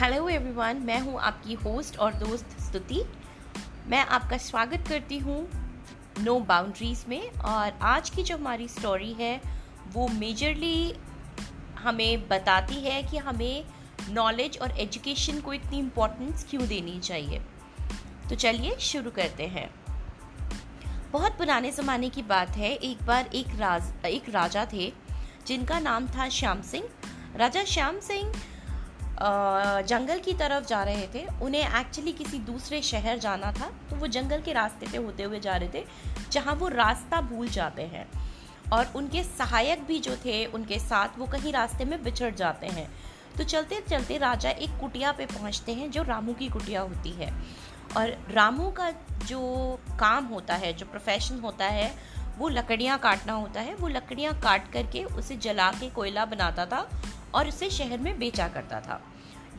Hello everyone मैं हूँ आपकी होस्ट और दोस्त स्तुति मैं आपका स्वागत करती हूँ नो no बाउंड्रीज में और आज की जो हमारी स्टोरी है, वो मेजरली हमें बताती है कि हमें नॉलेज और एजुकेशन को इतनी इम्पोर्टेंस क्यों देनी चाहिए। तो चलिए शुरू करते हैं। बहुत पुराने ज़माने की बात है, एक बार एक राज, एक राजा थे, जिनका नाम था श्याम सिंह। राजा श्याम सिंह जंगल की तरफ़ जा रहे थे। उन्हें एक्चुअली किसी दूसरे शहर जाना था तो वो जंगल के रास्ते पे होते हुए जा रहे थे, जहाँ वो रास्ता भूल जाते हैं। और उनके सहायक भी जो थे, उनके साथ वो कहीं रास्ते में बिछड़ जाते हैं। तो चलते चलते राजा एक कुटिया पे पहुँचते हैं, जो रामू की कुटिया होती है। और रामू का जो काम होता है, जो प्रोफेशन होता है, वो लकड़ियाँ काटना होता है। वो लकड़ियाँ काट करके उसे जला के कोयला बनाता था। और उसे शहर में बेचा करता था।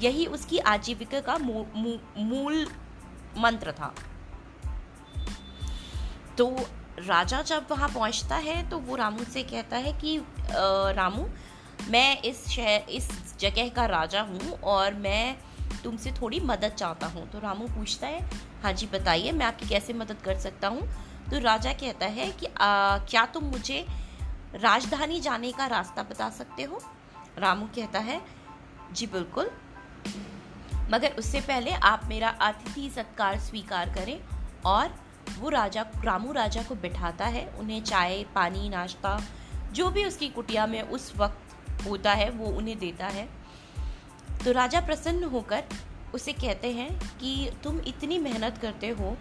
यही उसकी आजीविका का मूल मंत्र था। तो राजा जब वहाँ पहुँचता है तो वो रामू से कहता है कि रामू मैं इस शहर इस जगह का राजा हूँ और मैं तुमसे थोड़ी मदद चाहता हूँ। तो रामू पूछता है हाँ जी बताइए मैं आपकी कैसे मदद कर सकता हूँ? तो राजा कहता है कि आ, क्या तुम मुझे राजधानी जाने का रास्ता बता सकते हो? रामू कहता है, जी बिल्कुल। मगर उससे पहले आप मेरा अतिथि सत्कार स्वीकार करें और वो राजा, रामू राजा को बिठाता है, उन्हें चाय, पानी, नाश्ता, जो भी उसकी कुटिया में उस वक्त होता है, वो उन्हें देता है। तो राजा प्रसन्न होकर उसे कहते हैं कि तुम इतनी मेहनत करते हो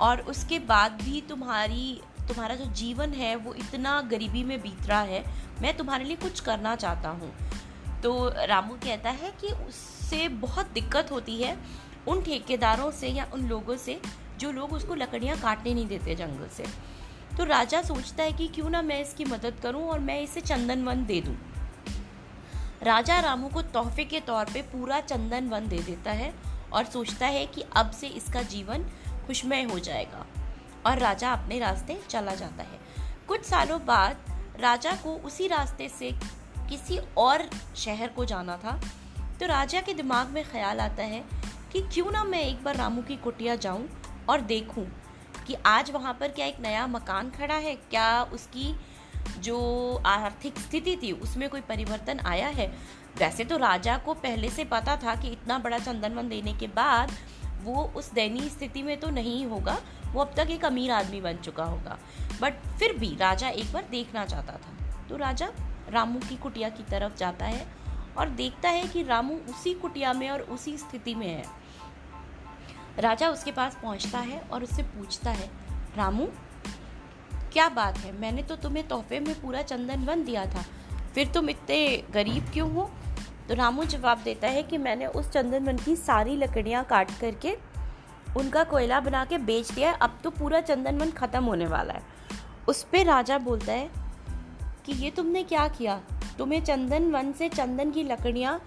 और उसके बाद भी तुम्हारी तुम्हारा जो जीवन है वो इतना गरीबी में बीत रहा है, मैं तुम्हारे लिए कुछ करना चाहता हूँ। तो रामू कहता है कि उससे बहुत दिक्कत होती है उन ठेकेदारों से या उन लोगों से जो लोग उसको लकड़ियाँ काटने नहीं देते जंगल से। तो राजा सोचता है कि क्यों ना मैं इसकी मदद करूँ और मैं इसे चंदन वन दे दूँ। राजा रामू को तोहफे के तौर पे पूरा चंदन वन दे देता है और सोचता है कि अब से इसका जीवन खुशमय हो जाएगा। और राजा अपने रास्ते चला जाता है। कुछ सालों बाद राजा को उसी रास्ते से किसी और शहर को जाना था। तो राजा के दिमाग में ख्याल आता है कि क्यों ना मैं एक बार रामू की कुटिया जाऊँ और देखूँ कि आज वहाँ पर क्या एक नया मकान खड़ा है, क्या उसकी जो आर्थिक स्थिति थी उसमें कोई परिवर्तन आया है। वैसे तो राजा को पहले से पता था कि इतना बड़ा चंदनवन देने के बाद वो उस दयनीय स्थिति में तो नहीं होगा, वो अब तक एक अमीर आदमी बन चुका होगा। बट फिर भी राजा एक बार देखना चाहता था। तो राजा रामू की कुटिया की तरफ़ जाता है और देखता है कि रामू उसी कुटिया में और उसी स्थिति में है। राजा उसके पास पहुँचता है और उससे पूछता है, रामू, क्या बात है? मैंने तो तुम्हें तोहफे में पूरा चंदन वन दिया था। फिर तुम इतने गरीब क्यों हो? तो रामू जवाब देता है कि मैंने उस चंदन वन की सारी लकड़ियाँ काट करके उनका कोयला बना के बेच दिया है। अब तो पूरा चंदन वन ख़त्म होने वाला है। उस पर राजा बोलता है कि ये तुमने क्या किया? तुम्हें चंदन वन से चंदन की लकड़ियाँ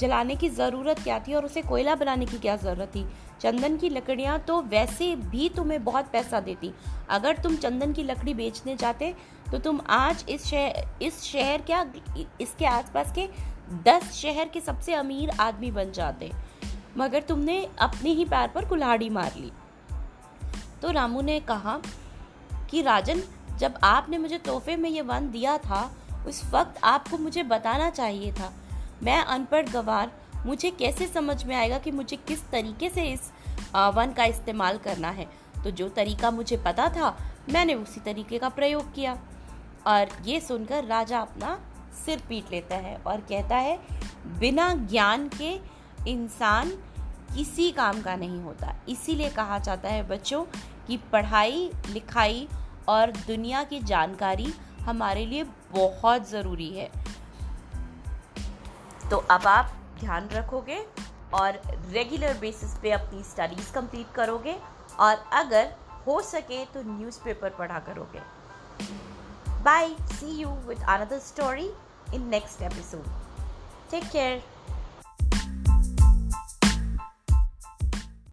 जलाने की ज़रूरत क्या थी और उसे कोयला बनाने की क्या ज़रूरत थी? चंदन की लकड़ियाँ तो वैसे भी तुम्हें बहुत पैसा देती। अगर तुम चंदन की लकड़ी बेचने जाते तो तुम आज इस शहर इस शहर क्या, इसके आसपास के दस शहर के सबसे अमीर आदमी बन जाते। मगर तुमने अपने ही पैर पर कुल्हाड़ी मार ली। तो रामू ने कहा कि, राजन, जब आपने मुझे तोहफे में ये वन दिया था, उस वक्त आपको मुझे बताना चाहिए था। मैं अनपढ़ गवार मुझे कैसे समझ में आएगा कि मुझे किस तरीके से इस वन का इस्तेमाल करना है? तो जो तरीका मुझे पता था, मैंने उसी तरीके का प्रयोग किया। और ये सुनकर राजा अपना सिर पीट लेता है और कहता है, बिना ज्ञान के इंसान किसी काम का नहीं होता। इसीलिए कहा जाता है, बच्चों, कि पढ़ाई, लिखाई और दुनिया की जानकारी हमारे लिए बहुत ज़रूरी है। तो अब आप ध्यान रखोगे और रेगुलर बेसिस पे अपनी स्टडीज़ कंप्लीट करोगे और अगर हो सके तो न्यूज़पेपर पढ़ा करोगे। Bye see you with another story in next episode take care